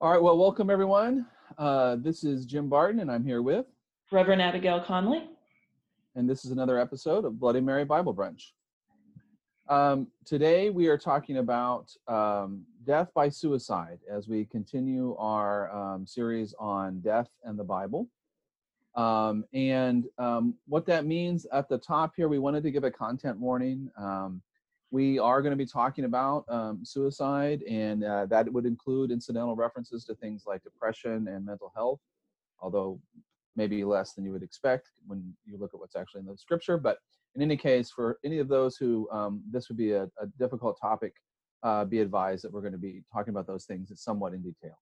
All right, well, welcome everyone. Uh, this is Jim Barton, and I'm here with, Reverend Abigail Conley. and this is another episode of Bloody Mary Bible Brunch. Um, today we are talking about um, death by suicide as we continue our um, series on death and the Bible. Um, and um, what that means at the top here, we wanted to give a content warning. We are going to be talking about um, suicide, and uh, that would include incidental references to things like depression and mental health, although maybe less than you would expect when you look at what's actually in the scripture. But in any case, for any of those who um, this would be a, a difficult topic, uh, be advised that we're going to be talking about those things somewhat in detail.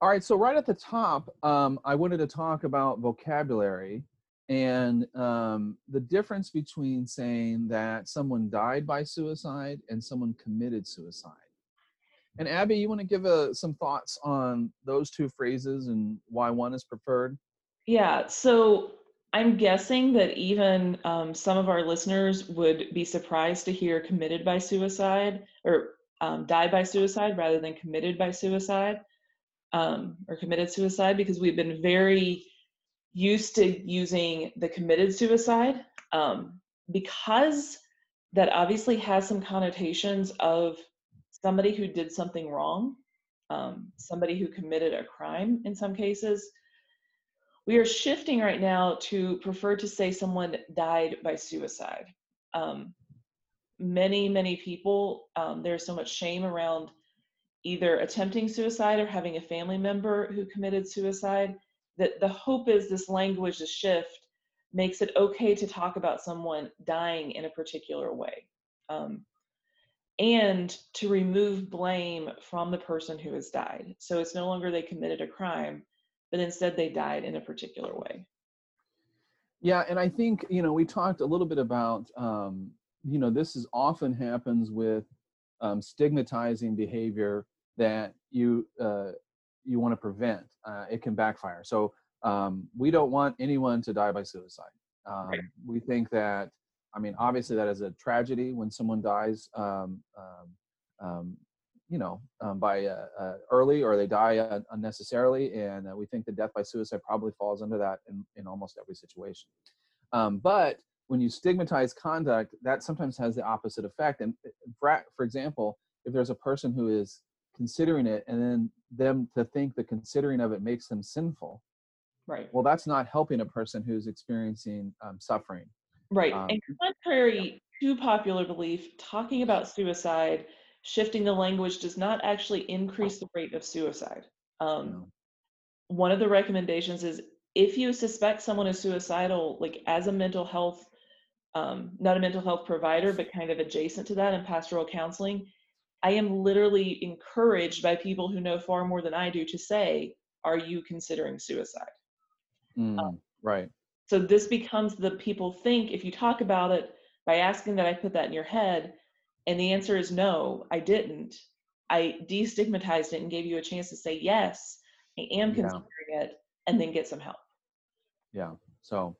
All right, so right at the top, um, I wanted to talk about vocabulary and um, the difference between saying that someone died by suicide and someone committed suicide. And Abby, you want to give uh, some thoughts on those two phrases and why one is preferred? Yeah, so I'm guessing that even um, some of our listeners would be surprised to hear committed by suicide or um, died by suicide rather than committed by suicide um, or committed suicide because we've been very used to using the committed suicide um, because that obviously has some connotations of somebody who did something wrong, um, somebody who committed a crime in some cases. We are shifting right now to prefer to say someone died by suicide. Um, many, many people, um, there's so much shame around either attempting suicide or having a family member who committed suicide that the hope is this language, the shift, makes it okay to talk about someone dying in a particular way. Um, and to remove blame from the person who has died. So it's no longer they committed a crime, but instead they died in a particular way. Yeah, and I think, you know, we talked a little bit about, um, you know, this is often happens with um, stigmatizing behavior that you uh, you want to prevent. Uh, it can backfire. So um, we don't want anyone to die by suicide. Um, right. We think that, I mean, obviously that is a tragedy when someone dies, um, um, um you know, um, by uh, uh, early or they die uh, unnecessarily. And uh, we think that death by suicide probably falls under that in, in almost every situation. but when you stigmatize conduct, that sometimes has the opposite effect. And uh, for, for example, if there's a person who is considering it and then them to think the considering of it makes them sinful right. well that's not helping a person who's experiencing um, suffering. Right um, and contrary to popular belief talking about suicide shifting the language does not actually increase the rate of suicide. Um, no. one of the recommendations is if you suspect someone is suicidal like as a mental health um, not a mental health provider but kind of adjacent to that in pastoral counseling I am literally encouraged by people who know far more than I do to say, Are you considering suicide? Mm, um, right. So this becomes the people think if you talk about it by asking that I put that in your head, and the answer is no, I didn't. I destigmatized it and gave you a chance to say, Yes, I am considering yeah. it, and then get some help. Yeah. So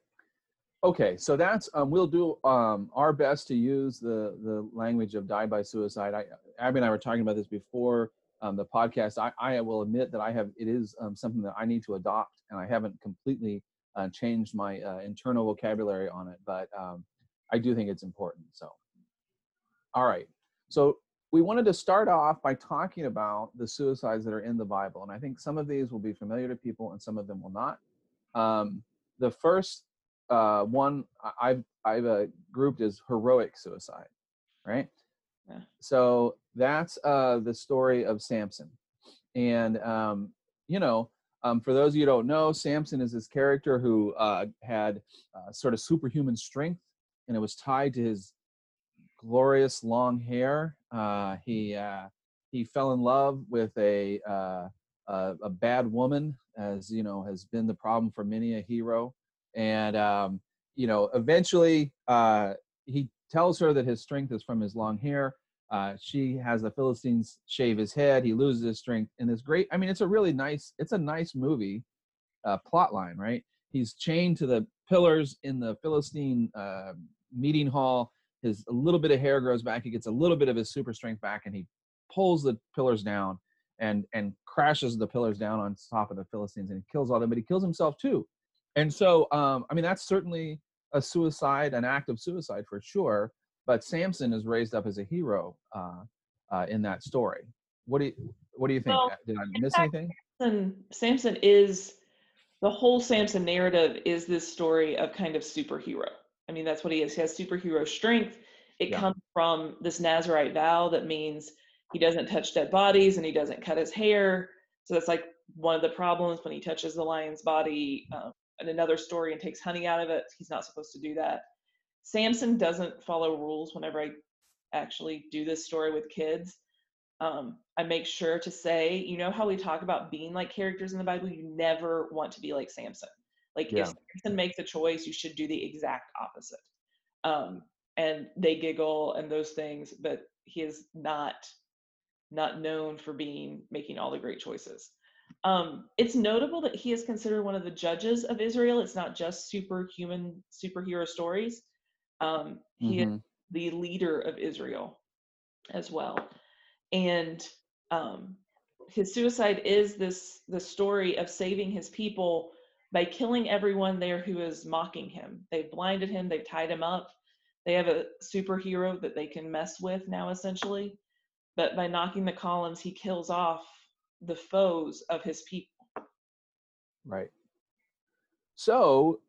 Okay, so that's um, we'll do um, our best to use the the language of die by suicide. I, Abby and I were talking about this before um, the podcast. I, I will admit that I have it is um, something that I need to adopt, and I haven't completely uh, changed my uh, internal vocabulary on it, but um, I do think it's important. So, all right, so we wanted to start off by talking about the suicides that are in the Bible, and I think some of these will be familiar to people, and some of them will not. Um, the first uh, one I've I've uh, grouped as heroic suicide, right? Yeah. So that's uh, the story of Samson, and um, you know, um, for those of you who don't know, Samson is this character who uh, had uh, sort of superhuman strength, and it was tied to his glorious long hair. Uh, he uh, he fell in love with a, uh, a a bad woman, as you know, has been the problem for many a hero and um, you know eventually uh, he tells her that his strength is from his long hair. Uh, she has the philistines shave his head. He loses his strength and this great i mean it's a really nice it's a nice movie uh, plot line right? He's chained to the pillars in the philistine uh, meeting hall. His a little bit of hair grows back. He gets a little bit of his super strength back and he pulls the pillars down and and crashes the pillars down on top of the Philistines and he kills all them, but he kills himself too. And so, um, I mean, that's certainly a suicide, an act of suicide for sure. But Samson is raised up as a hero uh, uh, in that story. What do you What do you think? Well, Did I miss fact, anything? Samson, Samson is the whole Samson narrative is this story of kind of superhero. I mean, that's what he is. He has superhero strength. It Yeah. comes from this Nazarite vow that means he doesn't touch dead bodies and he doesn't cut his hair. So that's like one of the problems when he touches the lion's body um, in another story and takes honey out of it. He's not supposed to do that. Samson doesn't follow rules whenever I actually do this story with kids. Um, I make sure to say, you know how we talk about being like characters in the Bible? You never want to be like Samson. Like Yeah. if Samson makes a choice, you should do the exact opposite. Um, and they giggle and those things, but he is not not known for being making all the great choices. Um, it's notable that he is considered one of the judges of Israel. It's not just superhuman superhero stories. Um, he is Mhm. the leader of Israel as well. And um, his suicide is this the story of saving his people by killing everyone there who is mocking him. They've blinded him, they've tied him up. They have a superhero that they can mess with now, essentially. But by knocking the columns, he kills off the foes of his people. Right. So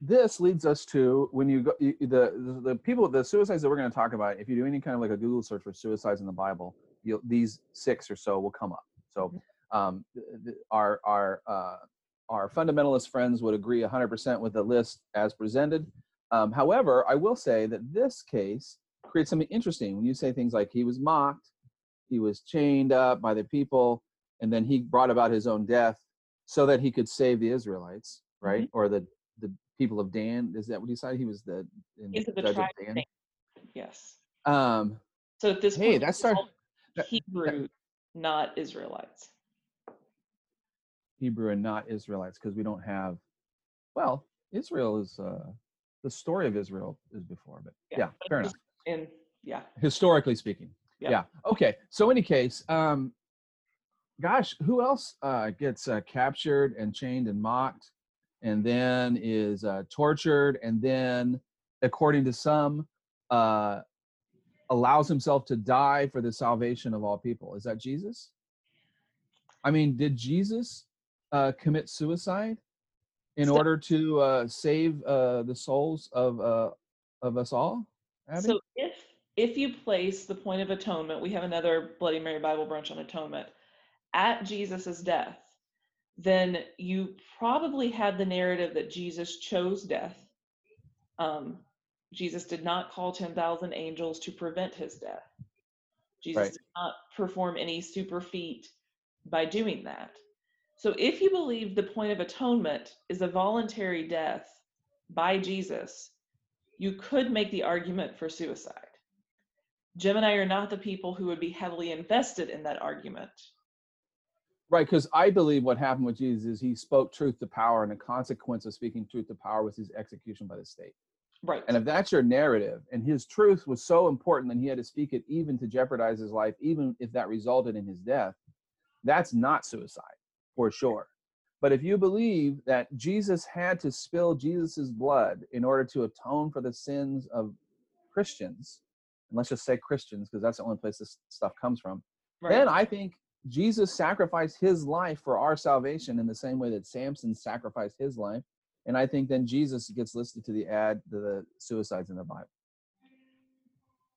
this leads us to when you go you, the, the people the suicides that we're going to talk about. If you do any kind of like a Google search for suicides in the Bible, you'll, these six or so will come up. So um, th- th- our our uh, our fundamentalist friends would agree 100% with the list as presented. Um, however, I will say that this case creates something interesting when you say things like he was mocked, he was chained up by the people, and then he brought about his own death so that he could save the Israelites, right? Or the the people of Dan. Is that what he said? He was the, He's the judge of tribe of Dan. Yes. Um, So at this Hey, point, that's our- all that- Hebrew, not Israelites. Hebrew and not Israelites because we don't have. Well, Israel is uh, the story of Israel is before, but yeah, but fair enough. And yeah, Historically speaking, Yeah. yeah. Okay, so any case, um, gosh, who else uh, gets uh, captured and chained and mocked, and then is uh, tortured, and then, according to some, uh, allows himself to die for the salvation of all people? Is that Jesus? I mean, did Jesus uh, commit suicide in So- order to uh, save uh, the souls of uh, of us all? Abby? So if if you place the point of atonement, we have another Bloody Mary Bible brunch on atonement at Jesus's death, then you probably had the narrative that Jesus chose death. Um, Jesus did not call 10,000 angels to prevent his death. Jesus Right. did not perform any super feat by doing that. So if you believe the point of atonement is a voluntary death by Jesus, you could make the argument for suicide. Jim and I are not the people who would be heavily invested in that argument. Right, because I believe what happened with Jesus is he spoke truth to power, and the consequence of speaking truth to power was his execution by the state. Right. And if that's your narrative, and his truth was so important that he had to speak it even to jeopardize his life, even if that resulted in his death, that's not suicide for sure. But if you believe that Jesus had to spill Jesus's blood in order to atone for the sins of Christians, and let's just say Christians, because that's the only place this stuff comes from, right. then I think Jesus sacrificed his life for our salvation in the same way that Samson sacrificed his life. And I think then Jesus gets listed to the ad the suicides in the Bible.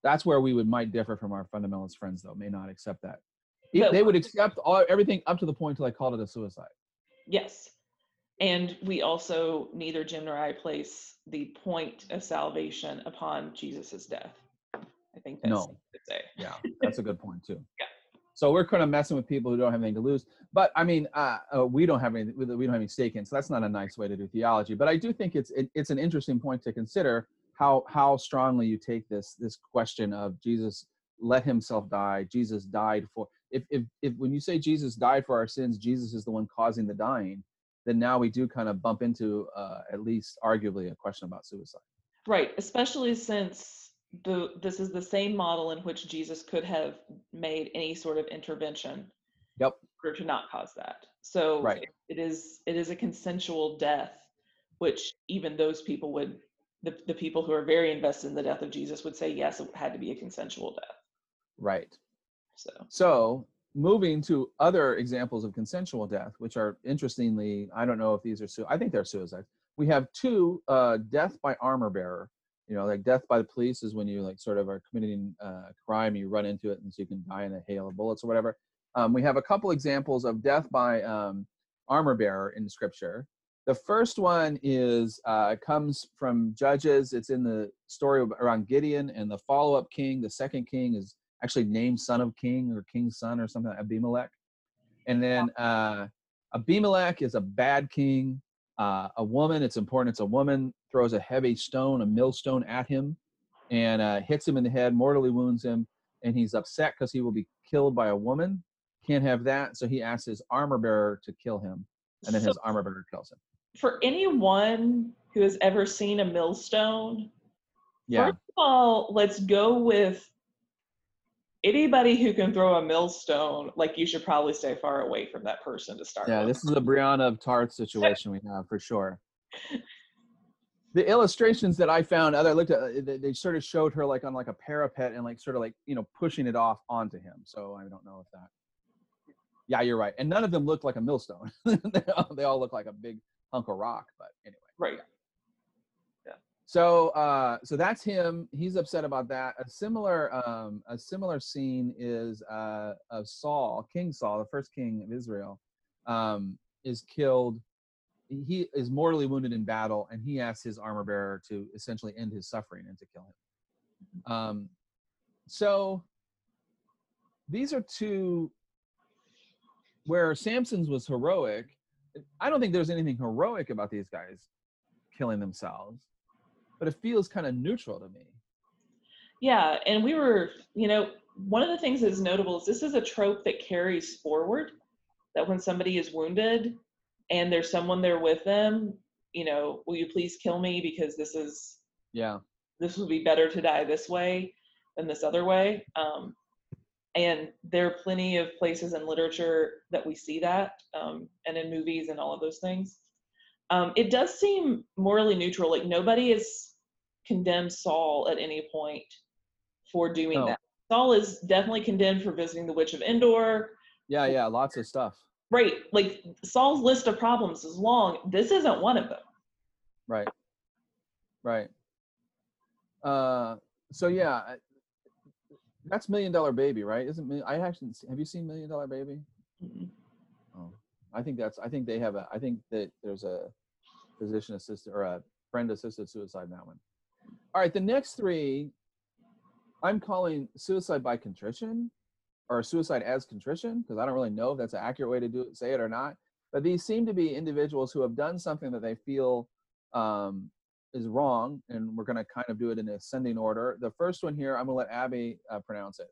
That's where we would might differ from our fundamentalist friends, though, may not accept that. But they would accept all, everything up to the point till I called it a suicide. yes. And we also, neither Jim nor I place the point of salvation upon Jesus's death. I think that's No. Yeah, that's a good point too. Yeah. So we're kind of messing with people who don't have anything to lose. But I mean, uh, uh, we don't have any. We don't have any stake in. So that's not a nice way to do theology. But I do think it's it, it's an interesting point to consider how how strongly you take this this question of Jesus let himself die. Jesus died for. If if if when you say Jesus died for our sins, Jesus is the one causing the dying. Then now we do kind of bump into uh, at least arguably a question about suicide. Right, especially since the this is the same model in which Jesus could have made any sort of intervention. Yep. For to not cause that. So Right. it- it is it is a consensual death, which even those people would the, the people who are very invested in the death of Jesus would say yes, it had to be a consensual death. Right. So So moving to other examples of consensual death, which are interestingly, I don't know if these are, su- I think they're suicides. We have two, uh, death by armor bearer. You know, like death by the police is when you like sort of are committing uh, crime, you run into it, and so you can die in a hail of bullets or whatever. Um, we have a couple examples of death by um, armor bearer in Scripture. The first one is uh, comes from Judges. It's in the story around Gideon and the follow-up king. The second king is actually named son of king or king's son or something, Abimelech. And then uh, Abimelech is a bad king. Uh, a woman, it's important, it's a woman, throws a heavy stone, a millstone at him and uh, hits him in the head, mortally wounds him. And he's upset because he will be killed by a woman. Can't have that. So he asks his armor bearer to kill him. And then So his armor bearer kills him. for anyone who has ever seen a millstone, Yeah. First of all, let's go with anybody who can throw a millstone. Like you should probably stay far away from that person to start. Yeah, with. this is a Brienne of Tarth situation we have for sure. The illustrations that I found, other looked at, uh, they, they sort of showed her like on like a parapet and like sort of like you know pushing it off onto him. So I don't know if that. Yeah, you're right. And none of them looked like a millstone. they, all, they all look like a big hunk of rock. But anyway. right. So uh, so that's him. He's upset about that. A similar um, a similar scene is uh, of Saul, King Saul, the first king of Israel, um, is killed. He is mortally wounded in battle, and he asks his armor bearer to essentially end his suffering and to kill him. Um, so these are two where Samson's was heroic. I don't think there's anything heroic about these guys killing themselves but it feels kind of neutral to me. Yeah, and we were, you know, one of the things that's notable is this is a trope that carries forward. That when somebody is wounded and there's someone there with them, you know, will you please kill me because this is Yeah. this would be better to die this way than this other way. Um, and there are plenty of places in literature that we see that, um, and in movies and all of those things. Um, it does seem morally neutral. Like nobody has condemned Saul at any point for doing No. that. Saul is definitely condemned for visiting the witch of Endor. Yeah, yeah, lots of stuff. Right, like Saul's list of problems is long. This isn't one of them. Right. Right. Uh so yeah, that's Million Dollar Baby, right? Isn't I actually have you seen Million Dollar Baby? Mhm. Oh. I think that's I think they have a I think that there's a physician assisted or a friend assisted suicide in that one. All right, the next three I'm calling suicide by contrition or suicide as contrition because I don't really know if that's an accurate way to do it, say it or not. But these seem to be individuals who have done something that they feel um, is wrong, and we're going to kind of do it in ascending order. The first one here, I'm going to let Abby uh, pronounce it.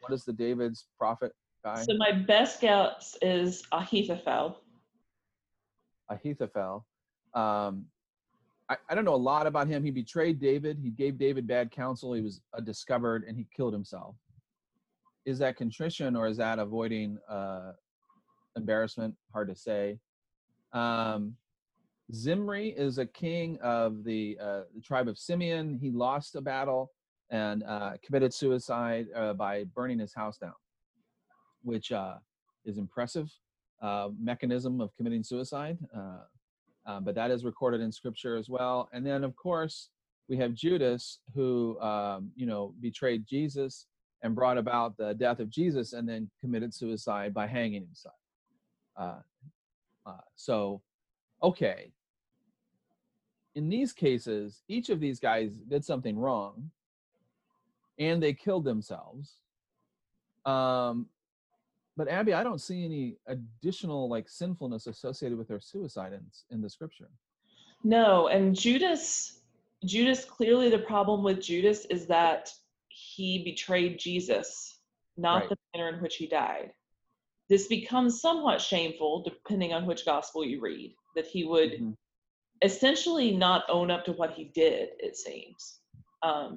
What is the David's prophet guy? So my best guess is Ahithophel. Ahithophel. Um, I, I don't know a lot about him. He betrayed David. He gave David bad counsel. He was uh, discovered, and he killed himself. Is that contrition or is that avoiding uh, embarrassment? Hard to say. Um, Zimri is a king of the, uh, the tribe of Simeon. He lost a battle and uh, committed suicide uh, by burning his house down, which uh, is impressive uh, mechanism of committing suicide. Uh, but that is recorded in scripture as well. And then, of course, we have Judas, who um, you know betrayed Jesus and brought about the death of Jesus, and then committed suicide by hanging himself. Uh, uh, so, okay. In these cases, each of these guys did something wrong, and they killed themselves. Um, but Abby, I don't see any additional like sinfulness associated with their suicide in, in the scripture. No, and Judas, Judas, clearly the problem with Judas is that he betrayed Jesus, not Right. the manner in which he died. This becomes somewhat shameful depending on which gospel you read, that he would Mhm. essentially not own up to what he did, it seems. Um,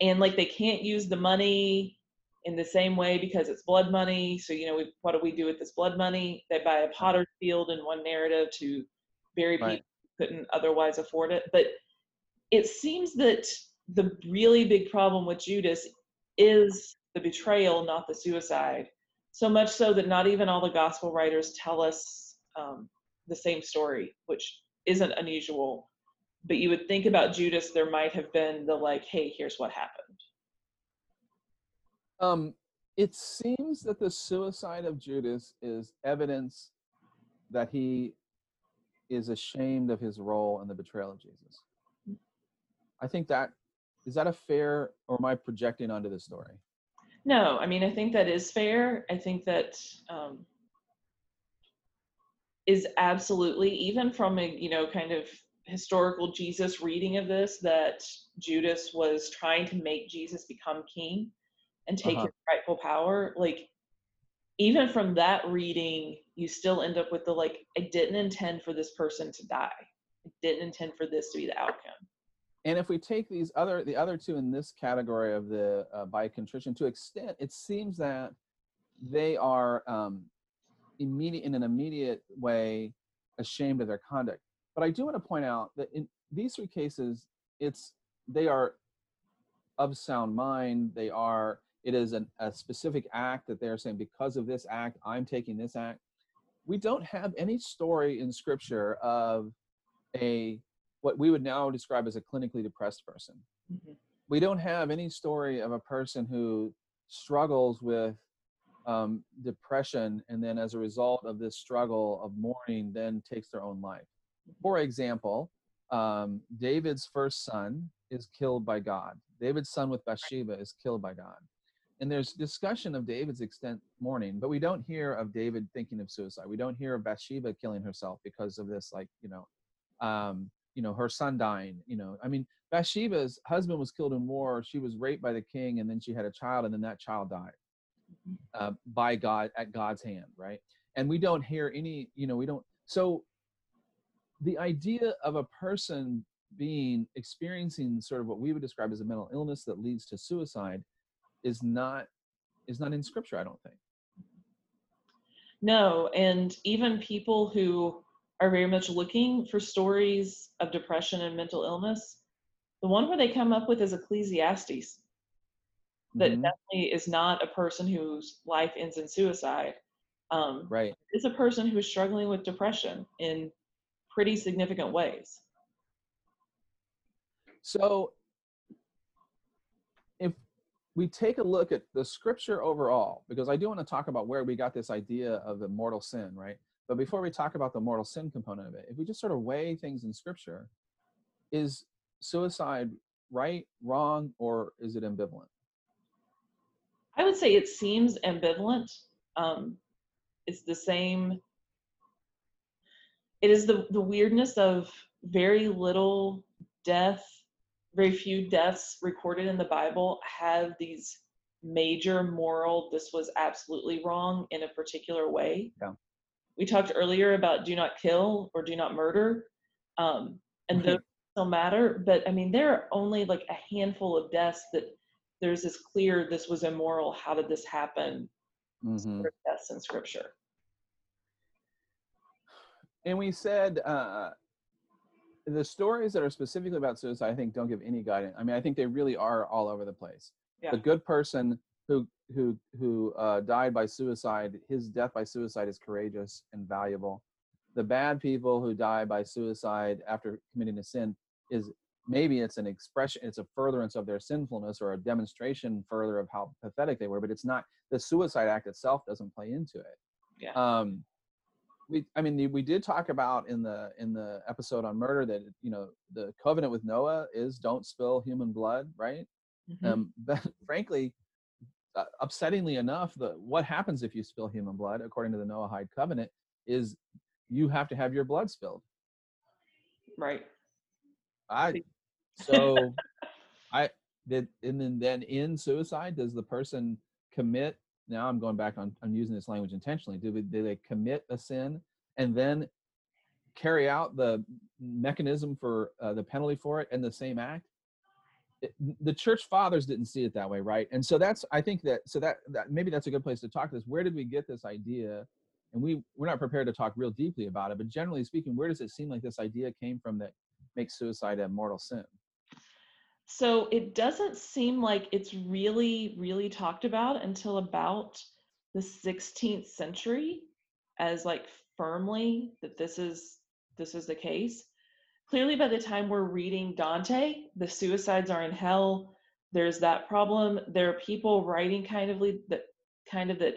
and like they can't use the money in the same way because it's blood money. So you know, we, what do we do with this blood money? They buy a potter's field in one narrative to bury Right. people who couldn't otherwise afford it. But it seems that the really big problem with Judas is the betrayal, not the suicide. So much so that not even all the gospel writers tell us um, the same story, which isn't unusual. But you would think about Judas, there might have been the like, hey, here's what happened. Um, it seems that the suicide of Judas is evidence that he is ashamed of his role in the betrayal of Jesus. I think that is that a fair, or am I projecting onto the story? No, I mean, I think that is fair. I think that um, is absolutely, even from a, you know, kind of historical Jesus reading of this, that Judas was trying to make Jesus become king and take Uh-huh. his rightful power. Like, even from that reading, you still end up with the like, I didn't intend for this person to die. I didn't intend for this to be the outcome. And if we take these other, the other two in this category of the uh, by contrition, to extent, it seems that they are um, immediate in an immediate way ashamed of their conduct. But I do want to point out that in these three cases, it's they are of sound mind. They are. It is an, a specific act that they are saying because of this act, I'm taking this act. We don't have any story in Scripture of a what we would now describe as a clinically depressed person. Mhm. We don't have any story of a person who struggles with um, depression and then, as a result of this struggle of mourning, then takes their own life. For example, um, David's first son is killed by God. David's son with Bathsheba is killed by God. And there's discussion of David's extent mourning, but we don't hear of David thinking of suicide. We don't hear of Bathsheba killing herself because of this, like, you know, um, you know, her son dying. You know, I mean, Bathsheba's husband was killed in war. She was raped by the king, and then she had a child, and then that child died uh, by God at God's hand, right? And we don't hear any, you know, we don't. So the idea of a person being experiencing sort of what we would describe as a mental illness that leads to suicide is not is not in scripture i don't think No, and even people who are very much looking for stories of depression and mental illness, the one where they come up with is Ecclesiastes. That Mhm. definitely is not a person whose life ends in suicide. Um, right It's a person who is struggling with depression in pretty significant ways. So, we take a look at the scripture overall, because I do want to talk about where we got this idea of the mortal sin, right? But before we talk about the mortal sin component of it, if we just sort of weigh things in scripture, is suicide right, wrong, or is it ambivalent? I would say it seems ambivalent. Um, it's the same. It is the the weirdness of very little death, very few deaths recorded in the Bible have these major moral. This was absolutely wrong in a particular way. Yeah. We talked earlier about do not kill or do not murder, um, and Right. those still matter. But I mean, there are only like a handful of deaths that there's this clear this was immoral how did this happen Mhm. deaths in scripture And we said uh, the stories that are specifically about suicide, I think, don't give any guidance. I mean, I think they really are all over the place. Yeah. The good person who who who uh, died by suicide, his death by suicide is courageous and valuable. The bad people who die by suicide after committing a sin is maybe it's an expression, it's a furtherance of their sinfulness or a demonstration further of how pathetic they were, but it's not the suicide act itself doesn't play into it. Yeah. Um, we, I mean, we did talk about in the in the episode on murder that you know the covenant with Noah is don't spill human blood, right? Mhm. Um, but frankly, uh, upsettingly enough, the what happens if you spill human blood, according to the Noahide covenant, is you have to have your blood spilled. right I so I did and then then in suicide does the person commit now I'm going back on I'm using this language intentionally do, they commit a sin and then carry out the mechanism for uh, the penalty for it in the same act it, the church fathers didn't see it that way, right? And so that's I think that so that that maybe that's a good place to talk this. Where did we get this idea? And we we're not prepared to talk real deeply about it, but generally speaking, where does it seem like this idea came from that makes suicide a mortal sin? So it doesn't seem like it's really, really talked about until about the 16th century as like firmly that this is this is the case. Clearly by the time we're reading Dante, the suicides are in hell. There's that problem. There are people writing kind of that kind of that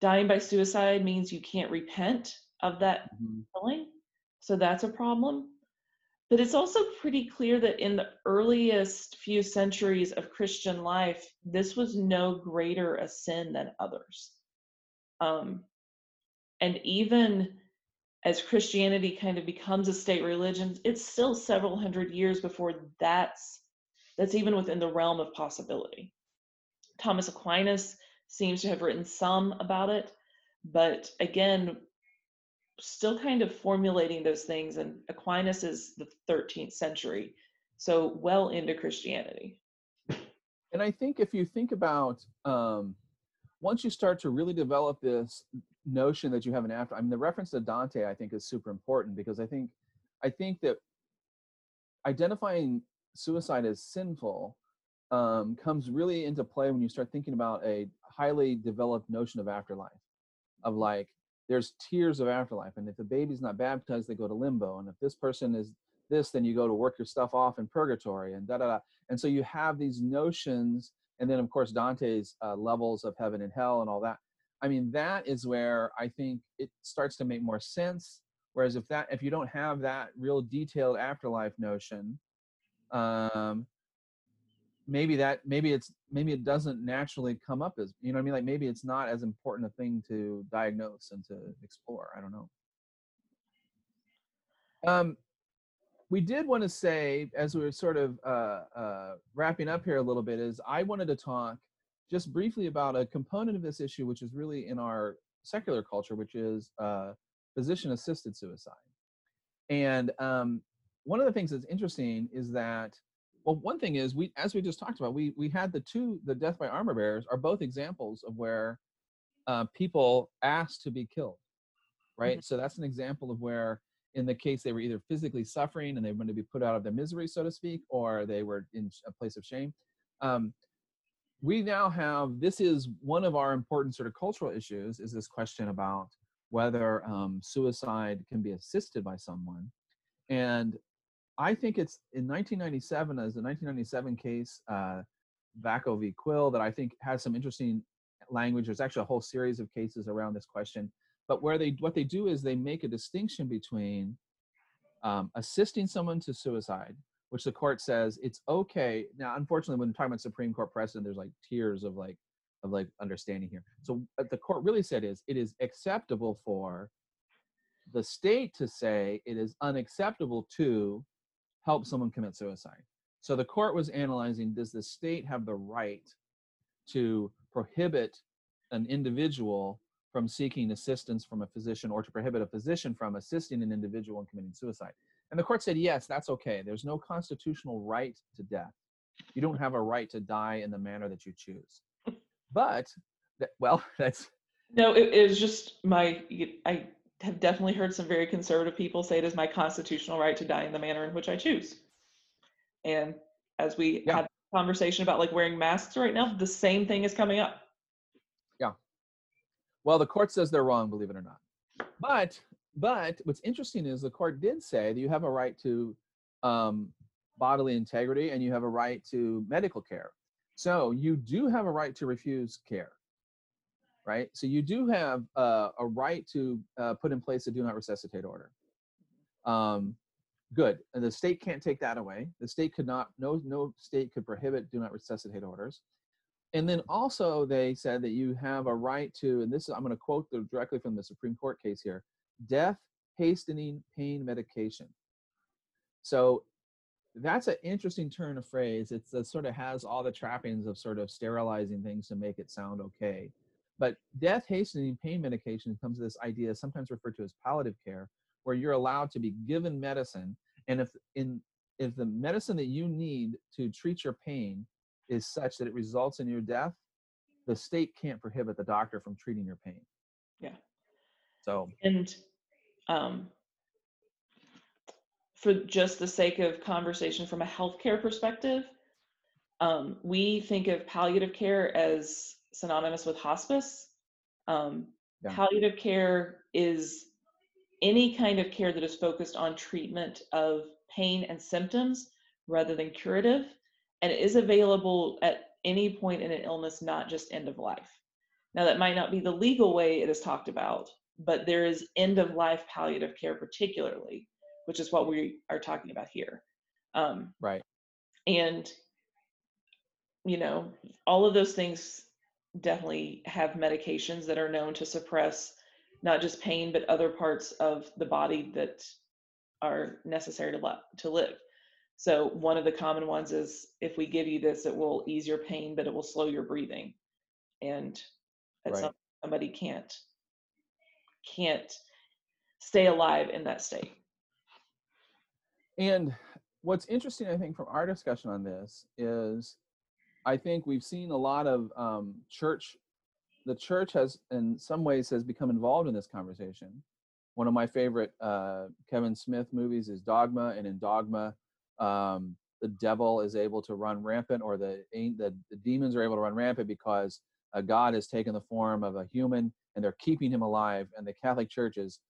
dying by suicide means you can't repent of that mm-hmm. feeling. So that's a problem. But it's also pretty clear that in the earliest few centuries of Christian life, this was no greater a sin than others. Um, and even as Christianity kind of becomes a state religion, it's still several hundred years before that's that's even within the realm of possibility. Thomas Aquinas seems to have written some about it, but again, still kind of formulating those things. And Aquinas is the 13th century, so well into Christianity. And I think if you think about um, once you start to really develop this notion that you have an after, I mean, the reference to Dante, I think, is super important because I think, I think that identifying suicide as sinful um, comes really into play when you start thinking about a highly developed notion of afterlife, of like there's tiers of afterlife and if the baby's not baptized they go to limbo and if this person is this then you go to work your stuff off in purgatory and da da da. And so you have these notions and then of course dante's uh, levels of heaven and hell and all that. I mean that is where i think it starts to make more sense whereas if that if you don't have that real detailed afterlife notion um maybe that maybe it's maybe it doesn't naturally come up as you know what I mean? Like maybe it's not as important a thing to diagnose and to explore I don't know. Um we did want to say as we were sort of uh, uh, wrapping up here a little bit is I wanted to talk just briefly about a component of this issue which is really in our secular culture which is uh, physician assisted suicide. And um, one of the things that's interesting is that well, one thing is we, as we just talked about, we we had the two, the death by armor bearers are both examples of where uh, people asked to be killed, right? Mm-hmm. So that's an example of where, in the case they were either physically suffering and they wanted to be put out of their misery, so to speak, or they were in a place of shame. Um, we now have this is one of our important sort of cultural issues is this question about whether um, suicide can be assisted by someone and I think it's in 1997 as the 1997 case, uh, Vacco v. Quill, that I think has some interesting language. There's actually a whole series of cases around this question. But where they what they do is they make a distinction between um, assisting someone to suicide, which the court says it's okay. Now, unfortunately, when talking about Supreme Court precedent, there's like tiers of like of like understanding here. So what the court really said is it is acceptable for the state to say it is unacceptable to help someone commit suicide. So the court was analyzing does the state have the right to prohibit an individual from seeking assistance from a physician or to prohibit a physician from assisting an individual in committing suicide? And the court said, yes, that's okay. There's no constitutional right to death. You don't have a right to die in the manner that you choose. But, well, that's. No, it, it was just my, I have definitely heard some very conservative people say it is my constitutional right to die in the manner in which I choose. And as we yeah. had a conversation about like wearing masks right now, the same thing is coming up. Yeah. Well, the court says they're wrong, believe it or not. But but what's interesting is the court did say that you have a right to um, bodily integrity and you have a right to medical care. So you do have a right to refuse care right? So you do have uh, a right to uh, put in place a do not resuscitate order. Um, good. And the state can't take that away. The state could not, no, no state could prohibit do not resuscitate orders. And then also they said that you have a right to, and this is, I'm going to quote directly from the Supreme Court case here, death hastening pain medication. So that's an interesting turn of phrase. It's it sort of has all the trappings of sort of sterilizing things to make it sound okay. But death hastening pain medication comes to this idea, sometimes referred to as palliative care, where you're allowed to be given medicine. And if in if the medicine that you need to treat your pain is such that it results in your death, the state can't prohibit the doctor from treating your pain. Yeah. So And um, for just the sake of conversation from a healthcare perspective, um, we think of palliative care as synonymous with hospice. Um, Yeah. Palliative care is any kind of care that is focused on treatment of pain and symptoms rather than curative, and it is available at any point in an illness, not just end of life. Now, that might not be the legal way it is talked about, but there is end of life palliative care, particularly, which is what we are talking about here. Um, right. and, you know, all of those things definitely have medications that are known to suppress not just pain, but other parts of the body that are necessary to, lo- to live. So, one of the common ones is if we give you this, it will ease your pain, but it will slow your breathing. And at Right. some somebody can't can't stay alive in that state. And what's interesting, I think, from our discussion on this is I think we've seen a lot of um, church, the church has, in some ways, has become involved in this conversation. One of my favorite uh, Kevin Smith movies is Dogma, and in Dogma, um, the devil is able to run rampant, or the, the, the demons are able to run rampant because uh, God has taken the form of a human and they're keeping him alive. And the Catholic Church is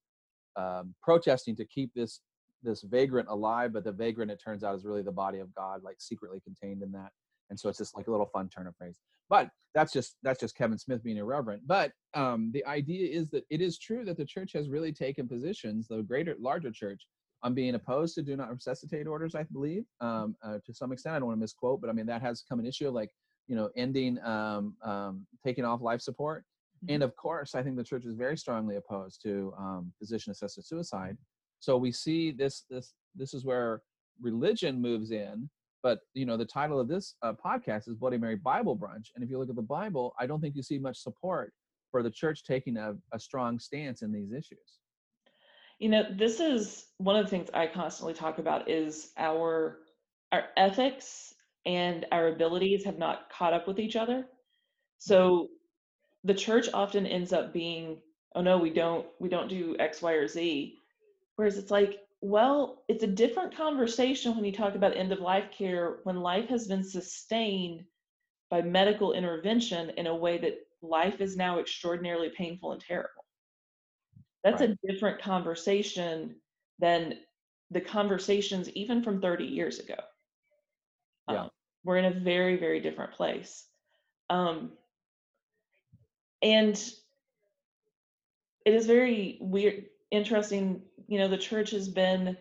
um, protesting to keep this this vagrant alive, but the vagrant it turns out is really the body of God, like secretly contained in that. And so it's just like a little fun turn of phrase. But that's just that's just Kevin Smith being irreverent. But um, the idea is that it is true that the church has really taken positions, the greater larger church, on being opposed to do not resuscitate orders. I believe um, uh, to some extent. I don't want to misquote, but I mean that has come an issue of like you know ending um, um, taking off life support. And of course, I think the church is very strongly opposed to um, physician-assisted suicide. So we see this this this is where religion moves in. But you know, the title of this uh, podcast is Bloody Mary Bible Brunch, and if you look at the Bible, I don't think you see much support for the church taking a, a strong stance in these issues. You know, this is one of the things I constantly talk about is our our ethics and our abilities have not caught up with each other. So the church often ends up being, oh no, we don't we don't do X, Y, or Z. Whereas it's like, well, it's a different conversation when you talk about end of life care when life has been sustained by medical intervention in a way that life is now extraordinarily painful and terrible. That's Right. a different conversation than the conversations even from 30 years ago. Yeah. Um, we're in a very, very different place. Um, and it is very weird, interesting. You know, the church has been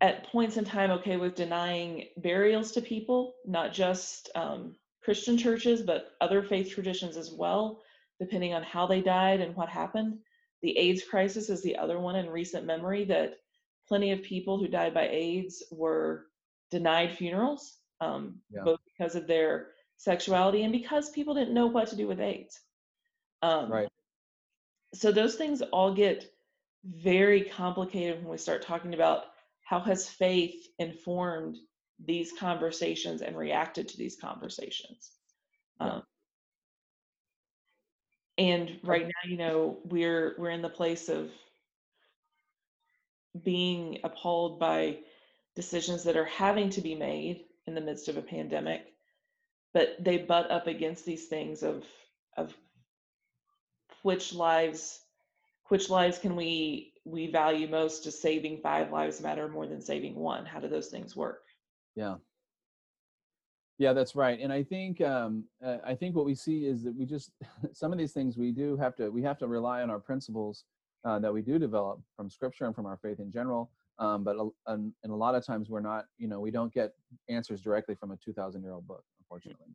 at points in time okay with denying burials to people, not just um, Christian churches, but other faith traditions as well, depending on how they died and what happened. The AIDS crisis is the other one in recent memory that plenty of people who died by AIDS were denied funerals, um, Yeah. both because of their sexuality and because people didn't know what to do with AIDS. Um, Right. So those things all get very complicated when we start talking about how has faith informed these conversations and reacted to these conversations. Um, and right now, you know, we're we're in the place of being appalled by decisions that are having to be made in the midst of a pandemic, but they butt up against these things of of which lives which lives can we we value most does saving five lives matter more than saving one how do those things work Yeah. Yeah, that's right. And I think um, uh, I think what we see is that we just some of these things we do have to we have to rely on our principles uh, that we do develop from Scripture and from our faith in general. Um, but a- and, and a lot of times we're not, you know, we don't get answers directly from a two thousand year old book, unfortunately.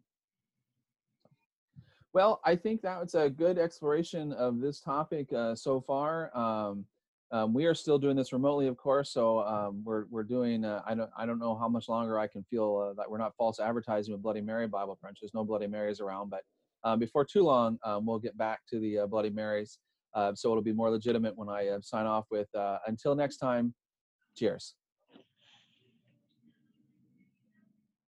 Well, I think that was a good exploration of this topic uh, so far. Um, um, we are still doing this remotely, of course. So um, we're we're doing. Uh, I don't I don't know how much longer I can feel uh, that we're not false advertising with Bloody Mary Bible Brunch. There's no Bloody Marys around, but um, before too long, um, we'll get back to the uh, Bloody Marys. Uh, so it'll be more legitimate when I uh, sign off with. Until next time, cheers.